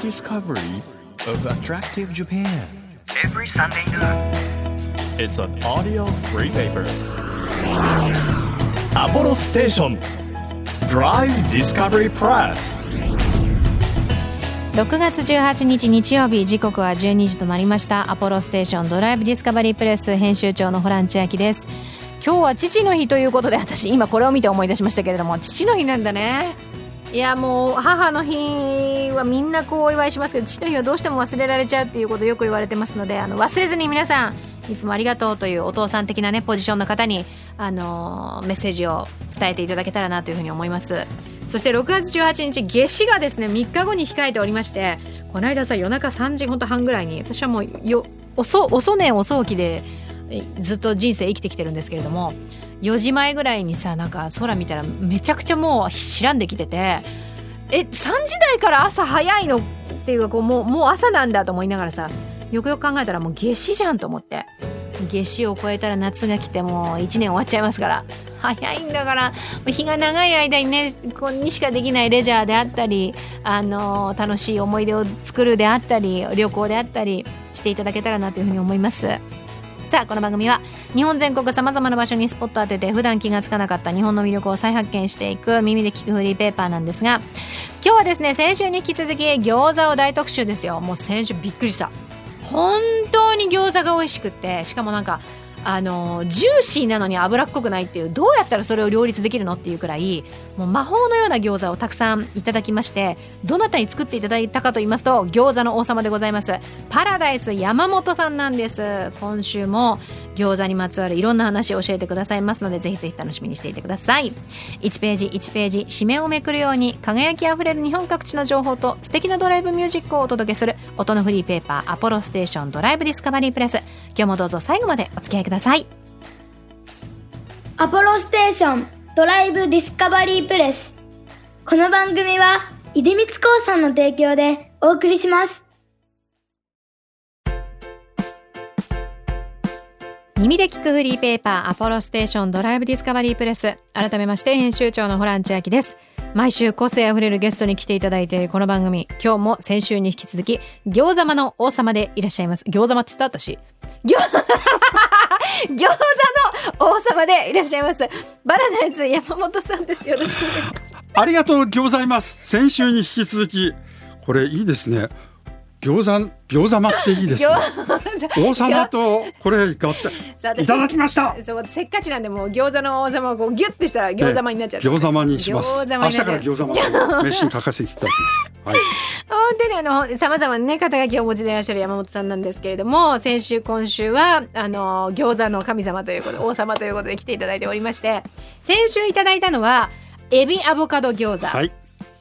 discovery of attractive Japan. every Sunday noon. It's an audio free paper. Apollo Station Drive Discovery Press 6月18日日曜日時刻は12時となりましたアポロステーションドライブディスカバリープレス編集長のホラン千秋です今日は父の日ということで私今これを見て思い出しましたけれども父の日なんだねいやもう母の日はみんなこうお祝いしますけど父の日はどうしても忘れられちゃうっていうことよく言われてますのであの忘れずに皆さんいつもありがとうというお父さん的なねポジションの方にあのメッセージを伝えていただけたらなというふうに思います。そして6月18日夏至がですね3日後に控えておりましてこの間さ夜中3時ほんと半ぐらいに私はもうよ遅遅寝遅起きでずっと人生生きてきてるんですけれども4時前ぐらいにさなんか空見たらめちゃくちゃもう白んできててえ3時台から朝早いのっていうかこうもうもう朝なんだと思いながらさよくよく考えたらもう夏至じゃんと思って夏至を超えたら夏が来てもう1年終わっちゃいますから早いんだから日が長い間にねここにしかできないレジャーであったり、あの楽しい思い出を作るであったり旅行であったりしていただけたらなというふうに思います。さあこの番組は日本全国さまざまな場所にスポット当てて普段気が付かなかった日本の魅力を再発見していく耳で聞くフリーペーパーなんですが今日はですね先週に引き続き餃子を大特集ですよ。もう先週びっくりした。本当に餃子が美味しくってしかもなんかあのジューシーなのに脂っこくないっていうどうやったらそれを両立できるのっていうくらいもう魔法のような餃子をたくさんいただきましてどなたに作っていただいたかと言いますと餃子の王様でございます。パラダイス山本さんなんです。今週も餃子にまつわるいろんな話を教えてくださいますのでぜひぜひ楽しみにしていてください。1ページ1ページ紙面をめくるように輝きあふれる日本各地の情報と素敵なドライブミュージックをお届けする音のフリーペーパーアポロステーションドライブディスカバリープレス。今日もどうぞ最後までお付き合いください。アポロステーションドライブディスカバリープレス。この番組は、出光興産の提供でお送りします。耳で聞くフリーペーパーアポロステーションドライブディスカバリープレス。改めまして編集長のホラン千秋です。毎週個性あふれるゲストに来ていただいているこの番組。今日も先週に引き続き餃子間の王様でいらっしゃいます。餃子間って言った私。餃餃子の王様でいらっしゃいますバラナイズ山本さんですよろしくお願いしますありがとうございます。先週に引き続き、これいいですね。餃子、餃子まっていいですね。王様とこれ合体いただきました。そう私せっかちなんでもう餃子の王様をこうギュッてしたら餃子間になっちゃって、餃子まにします。明日から餃子まと飯に書かせていただきます。はい。本当にあのさまざまなね肩書きをお持ちでいらっしゃる山本さんなんですけれども先週今週はあの餃子の神様ということで王様ということで来ていただいておりまして先週いただいたのはエビアボカド餃子、はい。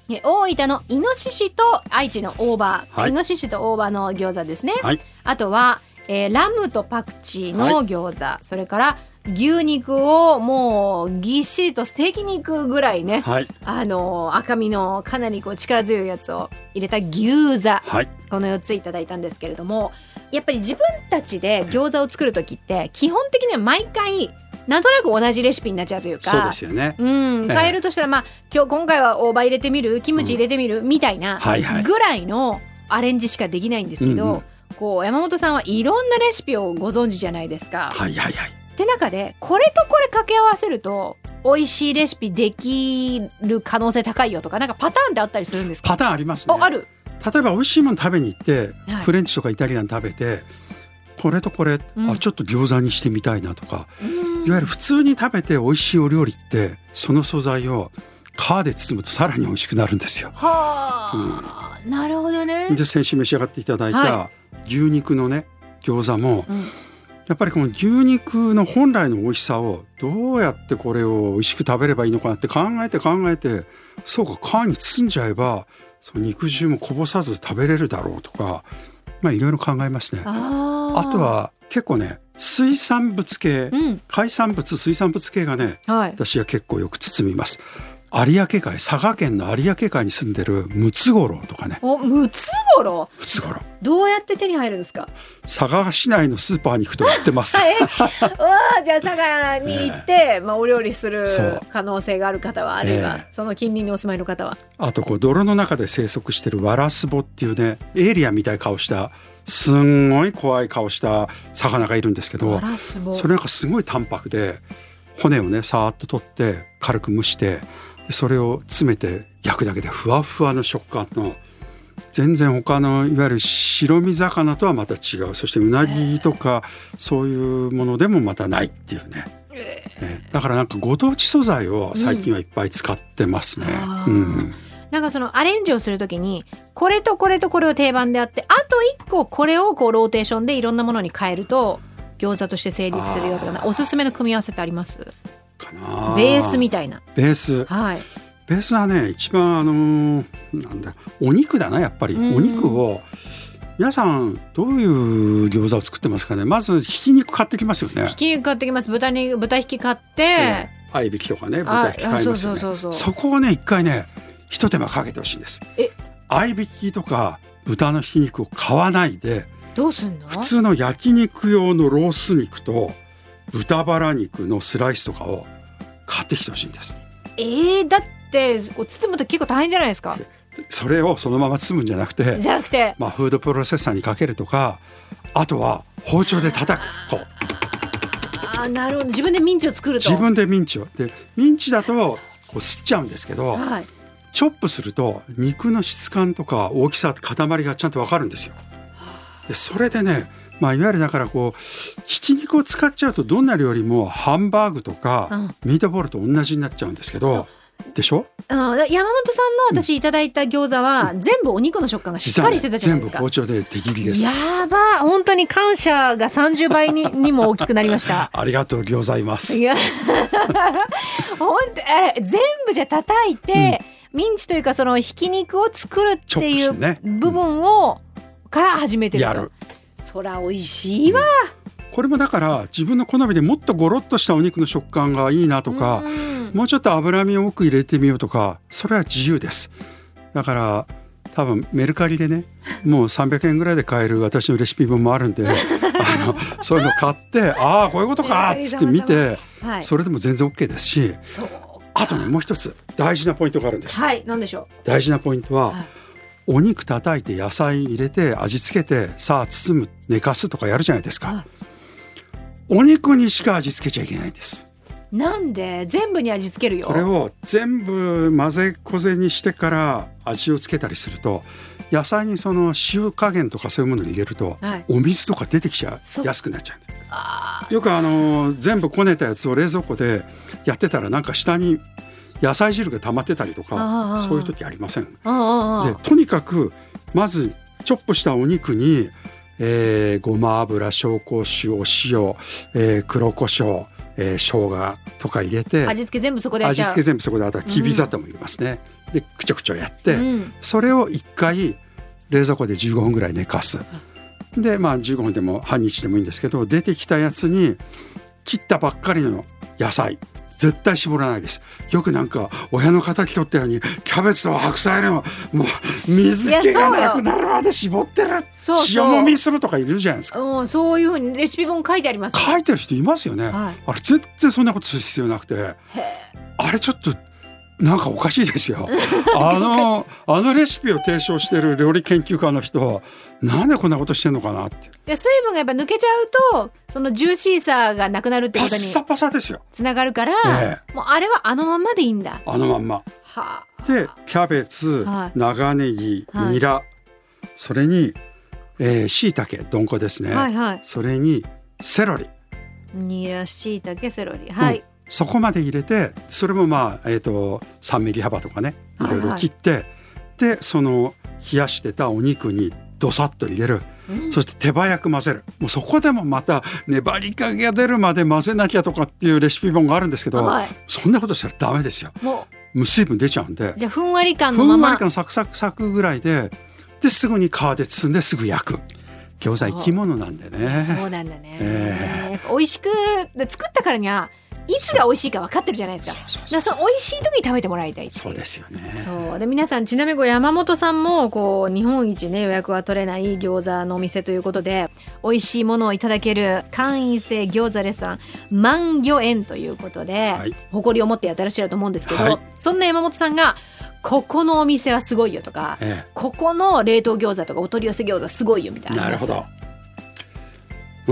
え大分のイノシシと愛知の大葉、はいイノシシと大葉の餃子ですね、はい。あとは、えーラムとパクチーの餃子、それから牛肉をもうぎっしりとステーキ肉ぐらいね、はい。あの赤身のかなりこう力強いやつを入れた牛座はい。この4ついただいたんですけれどもやっぱり自分たちで餃子を作る時って基本的には毎回なんとなく同じレシピになっちゃうというか。そうですよね。うん、ええ。変えるとしたら、まあ今日今回は大葉入れてみるキムチ入れてみる、みたいなぐらいのアレンジしかできないんですけど、うんうん。こう山本さんはいろんなレシピをご存知じゃないですか。はいはいはい。って中でこれとこれ掛け合わせると美味しいレシピできる可能性高いよとかなんかパターンってあったりするんですか？パターンありますね。あある。例えば美味しいもの食べに行って、はい。フレンチとかイタリアン食べて、これとこれ、うん。あちょっと餃子にしてみたいなとか、うんいわゆる普通に食べて美味しいお料理ってその素材を皮で包むとさらに美味しくなるんですよ。はあ、なるほどね。で先週召し上がっていただいたは牛肉のね餃子もうんやっぱりこの牛肉の本来の美味しさをどうやってこれを美味しく食べればいいのかなって考えて考えてそうか皮に包んじゃえばその肉汁もこぼさず食べれるだろうとかまあいろいろ考えますね。あとは結構ね水産物系うん。海産物水産物系がねはい。私は結構よく包みます。有明海佐賀県の有明海に住んでるムツゴロウとかね。おムツゴロムツゴロウ。ウどうやって手に入るんですか？佐賀市内のスーパーに行くと売ってます。えわあじゃあ佐賀に行って、まあ、お料理する可能性がある方はあれば、えその近隣にお住まいの方は。あとこう泥の中で生息してるワラスボっていうねエイリアンみたいな顔したすんごい怖い顔した魚がいるんですけどそれなんかすごい淡白で骨をねさーっと取って軽く蒸してでそれを詰めて焼くだけでふわふわの食感の全然他のいわゆる白身魚とはまた違う。そしてうなぎとかそういうものでもまたないっていうね。えー。だからなんかご当地素材を最近はいっぱい使ってますね。あー。うんなんかそのアレンジをするときにこれとこれとこれを定番であってあと一個これをこうローテーションでいろんなものに変えると餃子として成立するよとかなあー。おすすめの組み合わせってあります？かな。ベースみたいな。ベース。はい。ベースはね一番あのーなんだお肉だなやっぱり。うん。お肉を皆さんどういう餃子を作ってますかね。まずひき肉買ってきますよね。ひき肉買ってきます。豚に豚ひき買って、ええ。合いびきとかね豚あひき買いますよね。そこをね一回ね一手間かけてほしいんです。え？合いびきとか豚のひき肉を買わないでどうすんの？普通の焼肉用のロース肉と豚バラ肉のスライスとかを買ってきてほしいんです。えー、だってこう包むと結構大変じゃないですか。それをそのまま包むんじゃなくてじゃなくて？まあ、フードプロセッサーにかけるとかあとは包丁で叩く。とあーなるほど。自分でミンチを作ると。自分でミンチを。でミンチだとこう吸っちゃうんですけどはいチョップすると肉の質感とか大きさ塊がちゃんとわかるんですよ。でそれでねまあ、いわゆるだからこうひき肉を使っちゃうとどんな料理もハンバーグとかうんミートボールと同じになっちゃうんですけど、でしょ？山本さんの私いただいた餃子は全部お肉の食感がしっかりしてたじゃないですか全部包。丁で手切りです。やば本当に感謝が30倍ににも大きくなりました。ありがとうございますい。や 本当え全部じゃ叩いて、ミンチというかそのひき肉を作るチョっていうップしてね。部分をから始めてると。やる。そら美味しいわ。これもだから自分の好みでもっとゴロッとしたお肉の食感がいいなとか、うん。もうちょっと脂身を多く入れてみようとかそれは自由です。だから多分メルカリでねもう300円ぐらいで買える私のレシピ本もあるんで あのそういうの買ってああこういうことかっつって見てはい。それでも全然 OK ですしそうあとねもう一つ大事なポイントがあるんです。はいなんでしょ大事なポイントははい。お肉叩いて野菜入れて味付けてさあ包む寝かすとかやるじゃないですか。はい。お肉にしか味付けちゃいけないんです。うなんで？全部に味付けるよ。これを全部混ぜこぜにしてから味をつけたりすると野菜にその塩加減とかそういうものを入れると、はい。お水とか出てきちゃそう。う安くなっちゃうんですあよくあの全部こねたやつを冷蔵庫でやってたらなんか下に野菜汁が溜まってたりとあかあそういう時ありません。でとにかくまずチョップしたお肉に、えーごま油紹興酒お塩、えー黒胡椒、えー生姜とか入れてー味付け全部そこで味付け全部そこであとはきび砂糖も入れますね、でくちょくちょやって、うん。それを1回冷蔵庫で15分ぐらい寝かすでまあ15分でも半日でもいいんですけど出てきたやつに切ったばっかりの野菜。絶対絞らないです。よくなんか親の敵取ったようにキャベツと白菜のもう水気がなくなるまで絞ってる。塩もみするとかいるじゃないですか。うん、そういうふうにレシピ本書いてあります。書いてる人いますよね、はい。あれ全然そんなことする必要なくて。へあれちょっとなんかおかしいですよ。あのあのレシピを提唱してる料理研究家の人なんでこんなことしてんのかなってで水分がやっぱ抜けちゃうとそのジューシーさがなくなるってことにパッサパサですよつながるから、えもうあれはあのまんまでいいんだ。あのまんま。はあ。でキャベツ、はい長ネギはいニラ、それにえー、椎茸どんこですね、はいはい。それにセロリニラ、しいたけ、セロリ。はい。そこまで入れてそれもまあ、えー、と3ミリ幅とかねいろいろ切って、でその冷やしてたお肉にドサッと入れる、うん。そして手早く混ぜる。もうそこでもまた粘り気が出るまで混ぜなきゃとかっていうレシピ本があるんですけど、はい。そんなことしたらダメですよ。ももう水分出ちゃうんで。うじゃあふんわり感ふのまま。んわり感サクサクサクぐらいでですぐに皮で包んですぐ焼く。餃子生き物なんでね。そうなんだね。えやっぱ美味しくで作ったからにはいつが美味しいか分かってるじゃないですか。そうそうだからその美味しい時に食べてもらいたいそうですよね。そうで皆さんちなみにこう山本さんもこう日本一ね予約が取れない餃子のお店ということで美味しいものをいただける会員制餃子レストラン万魚園ということで、はい。誇りを持ってやってらっしゃると思うんですけど、はい。そんな山本さんがここのお店はすごいよとかえここの冷凍餃子とかお取り寄せ餃子すごいよみたいななるほど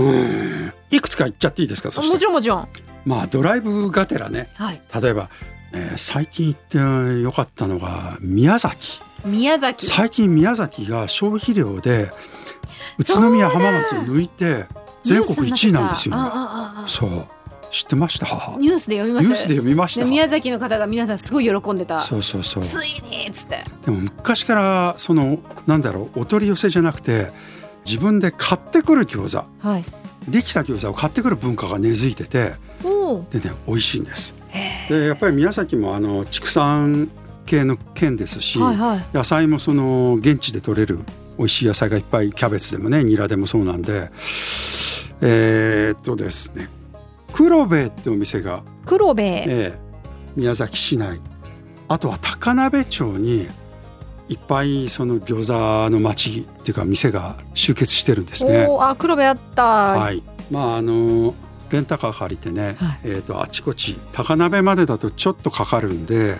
うん。いくつか言っちゃっていいですか？そして。もちろんもちろん。まあドライブがてらね。はい。例えば、えー最近行ってよかったのが宮崎。宮崎。最近宮崎が消費量で宇都宮浜松を抜いて全国1位なんですよ。そう。知ってました？ニュースで読みました。ニュースで読みました。で宮崎の方が皆さんすごい喜んでた。そうそうそう。ついにっつって。でも昔からそのなんだろうお取り寄せじゃなくて自分で買ってくる餃子。はい。できた餃子を買ってくる文化が根付いててでね美味しいんです。へでやっぱり宮崎もあの畜産系の県ですし、えはいはい。野菜もその現地で採れる美味しい野菜がいっぱいキャベツでもねニラでもそうなんで。えーっとですね黒兵衛ってお店が、黒兵衛ええ宮崎市内。あとは高鍋町にいっぱいその餃子の町っていうか店が集結してるんですね。あ黒部あった、はい、まああのレンタカー借りてね、はい。えー、とあちこち高鍋までだとちょっとかかるんで、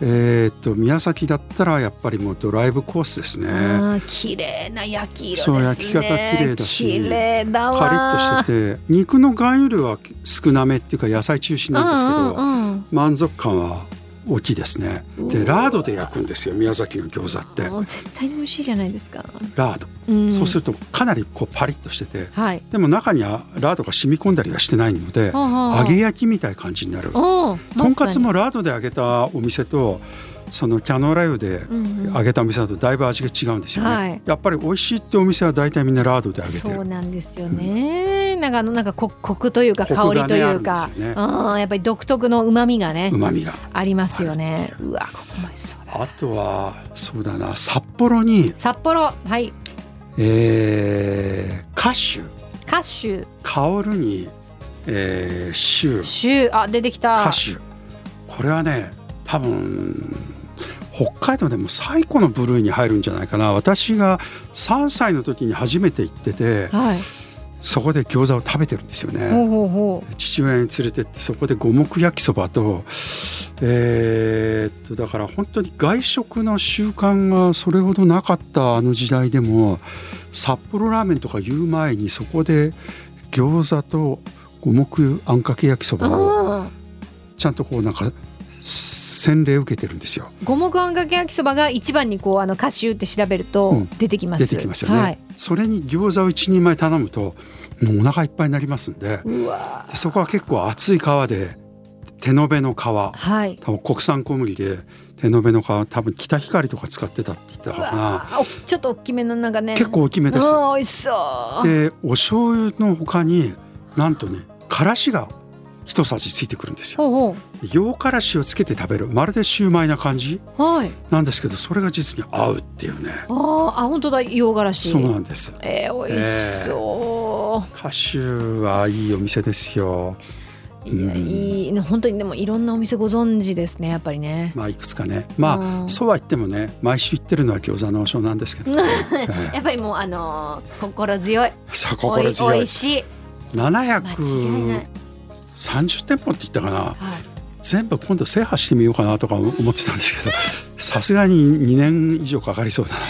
えー、と宮崎だったらやっぱりもうドライブコースですね。綺麗な焼き色ですね。そう焼き方綺麗だし綺麗だわカリッとしてて肉の含有量は少なめっていうか野菜中心なんですけど、うんうんうん。満足感は大きいですね。でラードで焼くんですよ宮崎の餃子って。絶対に美味しいじゃないですか、ラード、うん、そうするとかなりこうパリッとしててはい。でも中にはラードが染み込んだりはしてないのではあはあ揚げ焼きみたいな感じになる。おとんかつもラードで揚げたお店とそのキャノーラ油でうん揚げたお店だとだいぶ味が違うんですよね、はい。やっぱり美味しいってお店は大体みんなラードで揚げてそうるなんですよね、なんかあのなんかこコクというか香りというか。ね。うんやっぱり独特の旨味がねうまみが。ありますよね。うわここも美味しそうだ。あとはそうだな札幌に、札幌はい。えー、歌手。歌手。香るに、えー、州州あ出てきた。歌手。これはね多分北海道でも最古の部類に入るんじゃないかな。私が3歳の時に初めて行っててはい。そこで餃子を食べてるんですよね。父親に連れてってそこで五目焼きそばとえーっとだから本当に外食の習慣がそれほどなかったあの時代でも札幌ラーメンとか言う前にそこで餃子と五目あんかけ焼きそうばをあちゃんとこうなんか洗礼受けてるんですよ。ー五目あんかけ焼きそばが一番にこうあの歌手って調べるとうん。出てきます、出てきますよね。はい、それに餃子を一人前頼むともうお腹いっぱいになりますんでそこは結構厚い皮で手延べの皮。はい。多分国産小麦で手延べの皮多分北光とか使ってたって言ったうかなちょっと大きめのなんかね。結構大きめです。うん美味しそう。でお醤油の他になんとねからしが一さじついてくるんですよ。洋からしをつけて食べる。まるでシューマイな感じ？うはい。なんですけどそれが実に合うっていうね。あーあ本当だ。洋辛子そうなんです。えー、美味しそう、歌手はいいお店ですよ。いやいい。ね本当にでもいろんなお店ご存知ですねやっぱりね。まあいくつかね。まうん。あそうは言ってもね毎週行ってるのは餃子の王将なんですけど、ええ。やっぱりもうあのー心強い。心強い。おいしい。間違いない730店舗って言ったかな。はい。全部今度制覇してみようかなとか思ってたんですけどさすがに2年以上かかりそうだな。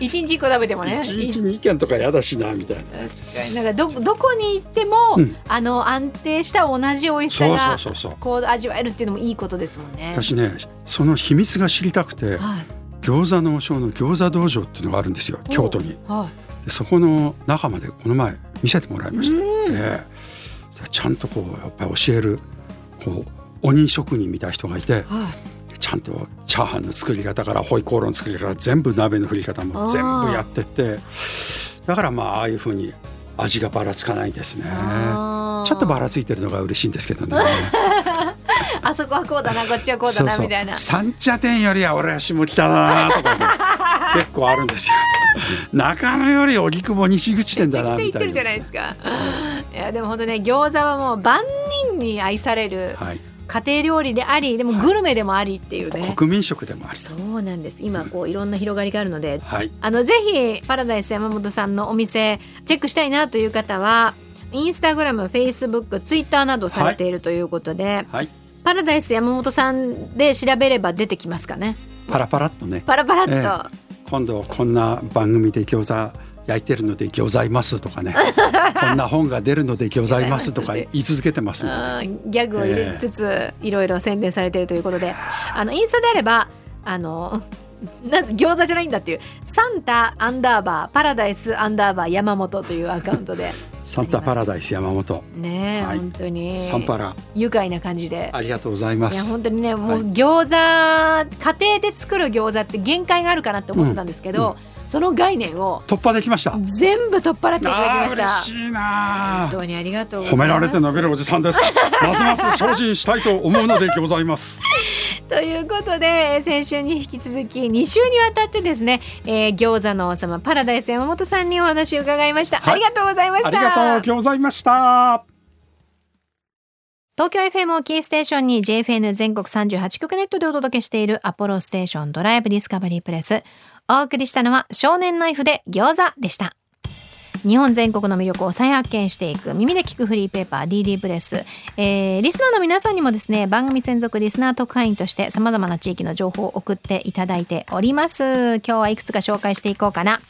一日一個食べてもね。1日2軒とか嫌だしなみたいな。確かに。なんかどどこに行っても、うん。あの安定した同じ美味しさがそうそうこう味わえるっていうのもいいことですもんね。私ねその秘密が知りたくてはい。餃子の王将の餃子道場っていうのがあるんですよ京都に。はでそこの中までこの前見せてもらいい。ました、うん。ええちゃんとこうやっぱり教えるこう鬼職人みたいな人がいてはい。ちゃんとチャーハンの作り方からホイコーローの作り方から全部鍋の振り方も全部やってってだからまあああいうふうに味がばらつかないですね。ちょっとばらついてるのが嬉しいんですけどね。あそこはこうだなこっちはこうだなみたいな。三茶店よりは俺は下北だなとかね結構あるんですよ。中野より荻窪西口店だなみたいな。ないですか。いやでも本当ね餃子はもう万人本に愛されるはい、家庭料理でありでもグルメでもありっていうね、国民食でもあると。そうなんです。今こういろんな広がりがあるのではい、あのぜひパラダイス山本さんのお店チェックしたいなという方はインスタグラム、フェイスブック、ツイッターなどされているということで、はい、パラダイス山本さんで調べれば出てきますかね。パラパラっとね。パラパラっと、え今度こんな番組で餃子焼いてるので餃子いますとかね。こんな本が出るので餃子いますとか 言い続けてます。ギャグを入れつつ、いろいろ宣伝されているということで。あのインスタであればあのなぜ餃子じゃないんだっていう。サンタアンダーバーパラダイスアンダーバー山本というアカウントで。サンタパラダイス山本。ねえ、はい。本当に。サンパラ。愉快な感じで。ありがとうございまいやす本当にねもはい。う餃子、家庭で作る餃子って限界があるかなって思ってたんですけど、その概念を突破できました。全部取っ払っていただきました。嬉しいな。本当にありがとうございます。褒められて伸びるおじさんです。ますます精進したいと思うのでございます。ということで先週に引き続き2週にわたってですね、えー、餃子の王様パラダイス山本さんにお話を伺いました、はい。ありがとうございました。ありがとうございました。東京 FM をキーステーションに JFN 全国38局ネットでお届けしているアポロステーションドライブディスカバリープレスお送りしたのは少年ナイフで餃子でした。日本全国の魅力を再発見していく耳で聞くフリーペーパー DD プレス、えー、リスナーの皆さんにもですね番組専属リスナー特派員として様々な地域の情報を送っていただいております。今日はいくつか紹介していこうかな。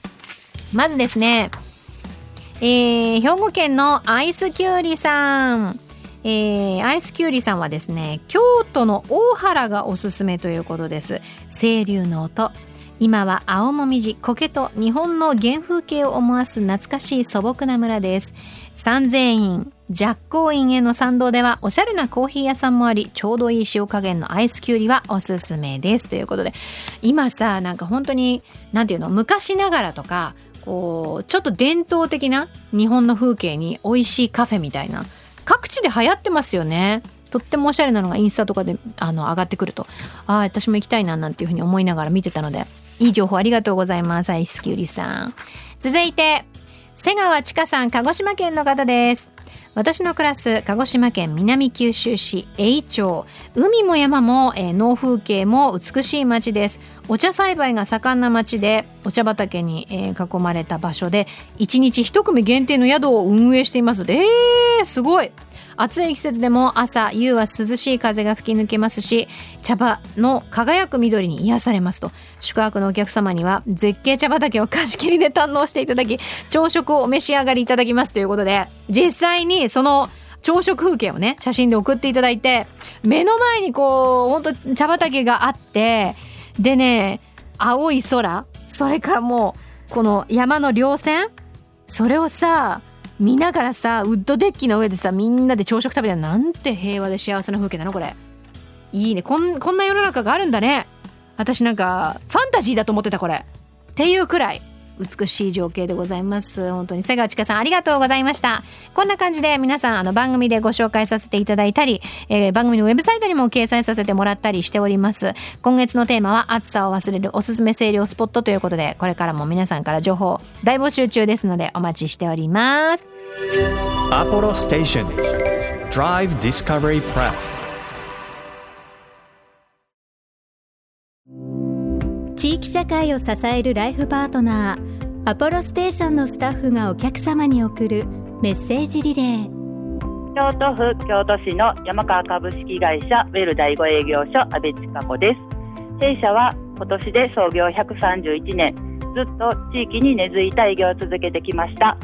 まずですねえー、兵庫県のアイスキュウリさん。えーアイスキュウリさんはですね京都の大原がおすすめということです。清流の音。今は青もみじ苔と日本の原風景を思わす懐かしい素朴な村です。三千院寂光院への参道ではおしゃれなコーヒー屋さんもありちょうどいい塩加減のアイスキュウリはおすすめです。ということで今さなんか本当になんていうの昔ながらとかこうちょっと伝統的な日本の風景に美味しいカフェみたいな各地で流行ってますよね。とってもおしゃれなのがインスタとかであの上がってくるとああ私も行きたいななんていうふうに思いながら見てたのでいい情報ありがとうございますアイスキュウリさん。続いて瀬川千佳さん鹿児島県の方です。私の暮らす鹿児島県南九州市栄町海も山も、えー農風景も美しい町です。お茶栽培が盛んな町でお茶畑に、えー囲まれた場所で1日1組限定の宿を運営しています。えー、すごい。暑い季節でも朝夕は涼しい風が吹き抜けますし茶葉の輝く緑に癒されますと。宿泊のお客様には絶景茶畑を貸し切りで堪能していただき朝食をお召し上がりいただきますということで実際にその朝食風景をね写真で送っていただいて目の前にこう本当茶畑があってでね青い空それからもうこの山の稜線それをさ見ながらさウッドデッキの上でさみんなで朝食食べたらなんて平和で幸せな風景なのこれ。いいね。こんこんな世の中があるんだね。私なんかファンタジーだと思ってたこれ。っていうくらい。美しい情景でございます。本当に瀬川千佳さんありがとうございました。こんな感じで皆さんあの番組でご紹介させていただいたり、えー番組のウェブサイトにも掲載させてもらったりしております。今月のテーマは暑さを忘れるおすすめ清涼スポットということでこれからも皆さんから情報大募集中ですのでお待ちしております。Apollo Station Drive Discovery Press 社会を支えるライフパートナーアポロステーションのスタッフがお客様に送るメッセージリレー。京都府京都市の山川株式会社ウェル第5営業所阿部千佳子です。弊社は今年で創業131年ずっと地域に根付いた営業を続けてきました。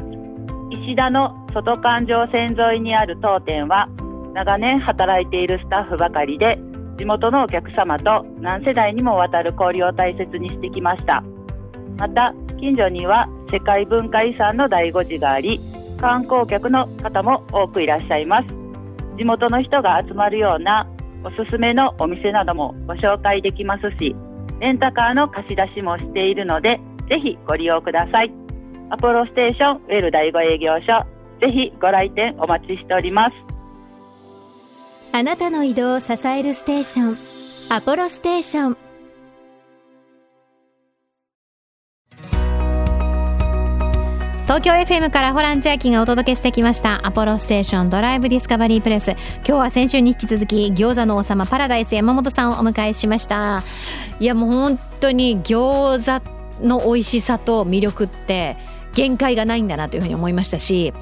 石田の外環状線沿いにある当店は長年働いているスタッフばかりで地元のお客様と何世代にもわたる交流を大切にしてきました。また近所には世界文化遺産の醍醐寺があり観光客の方も多くいらっしゃいます。地元の人が集まるようなおすすめのお店などもご紹介できますしレンタカーの貸し出しもしているのでぜひご利用ください。アポロステーションウェル第5営業所ぜひご来店お待ちしております。あなたの移動を支えるステーションアポロステーション。東京 FM からホラン千秋がお届けしてきましたアポロステーションドライブディスカバリープレス。今日は先週に引き続き餃子の王様パラダイス山本さんをお迎えしました。いやもう本当に餃子の美味しさと魅力って限界がないんだなというふうに思いましたし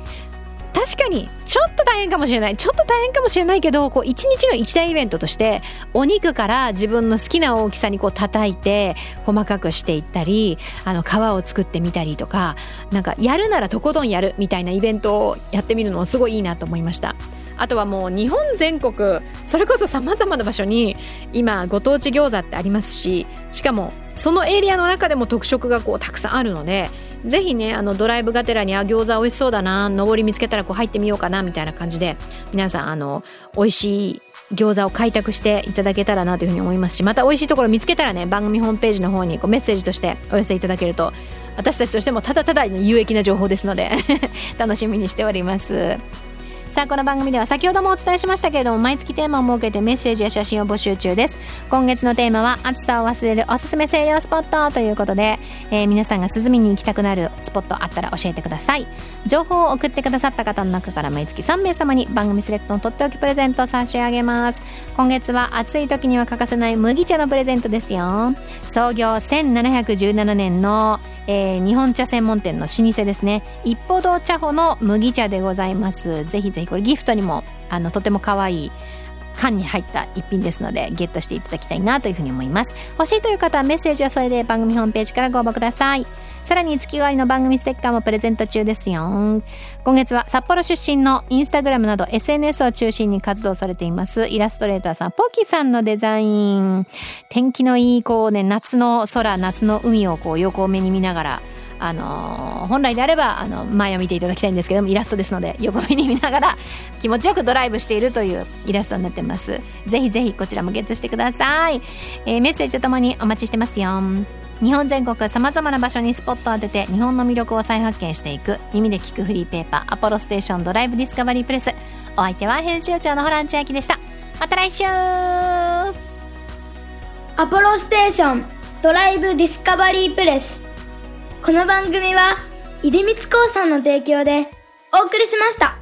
確かにちょっと大変かもしれない。ちょっと大変かもしれないけどこう一日の一大イベントとしてお肉から自分の好きな大きさにこう叩いて細かくしていったりあの皮を作ってみたりとかなんかやるならとことんやるみたいなイベントをやってみるのもすごいいいなと思いました。あとはもう日本全国それこそさまざまな場所に今ご当地餃子ってありますししかもそのエリアの中でも特色がこうたくさんあるのでぜひねあのドライブがてらにあ餃子美味しそうだな上り見つけたらこう入ってみようかなみたいな感じで皆さんあの美味しい餃子を開拓していただけたらなというふうに思いますしまた美味しいところ見つけたらね番組ホームページの方にこうメッセージとしてお寄せいただけると私たちとしてもただただ有益な情報ですので 楽しみにしております。さあこの番組では先ほどもお伝えしましたけれども毎月テーマを設けてメッセージや写真を募集中です。今月のテーマは暑さを忘れるおすすめ清涼スポットということで、えー、皆さんが涼みに行きたくなるスポットあったら教えてください。情報を送ってくださった方の中から毎月3名様に番組セレクトのとっておきプレゼントを差し上げます。今月は暑い時には欠かせない麦茶のプレゼントですよ。創業1717年の、えー、日本茶専門店の老舗ですね。一歩堂茶舗の麦茶でございます。ぜひぜひこれギフトにもあのとても可愛い缶に入った一品ですのでゲットしていただきたいなというふうに思います。欲しいという方はメッセージはそれで番組ホームページからご応募ください。さらに月替わりの番組ステッカーもプレゼント中ですよ。今月は札幌出身のインスタグラムなど SNS を中心に活動されています。イラストレーターさんポキさんのデザイン。天気のいいこうね夏の空夏の海をこう横目に見ながらあのー、本来であればあの前を見ていただきたいんですけどもイラストですので横目に見ながら気持ちよくドライブしているというイラストになってます。ぜひぜひこちらもゲットしてください、えー、メッセージとともにお待ちしてますよ。日本全国さまざまな場所にスポットを当てて日本の魅力を再発見していく耳で聞くフリーペーパーアポロステーションドライブディスカバリープレス。お相手は編集長のホラン千秋でした。また来週。アポロステーションドライブディスカバリープレス。この番組は、出光興産の提供でお送りしました。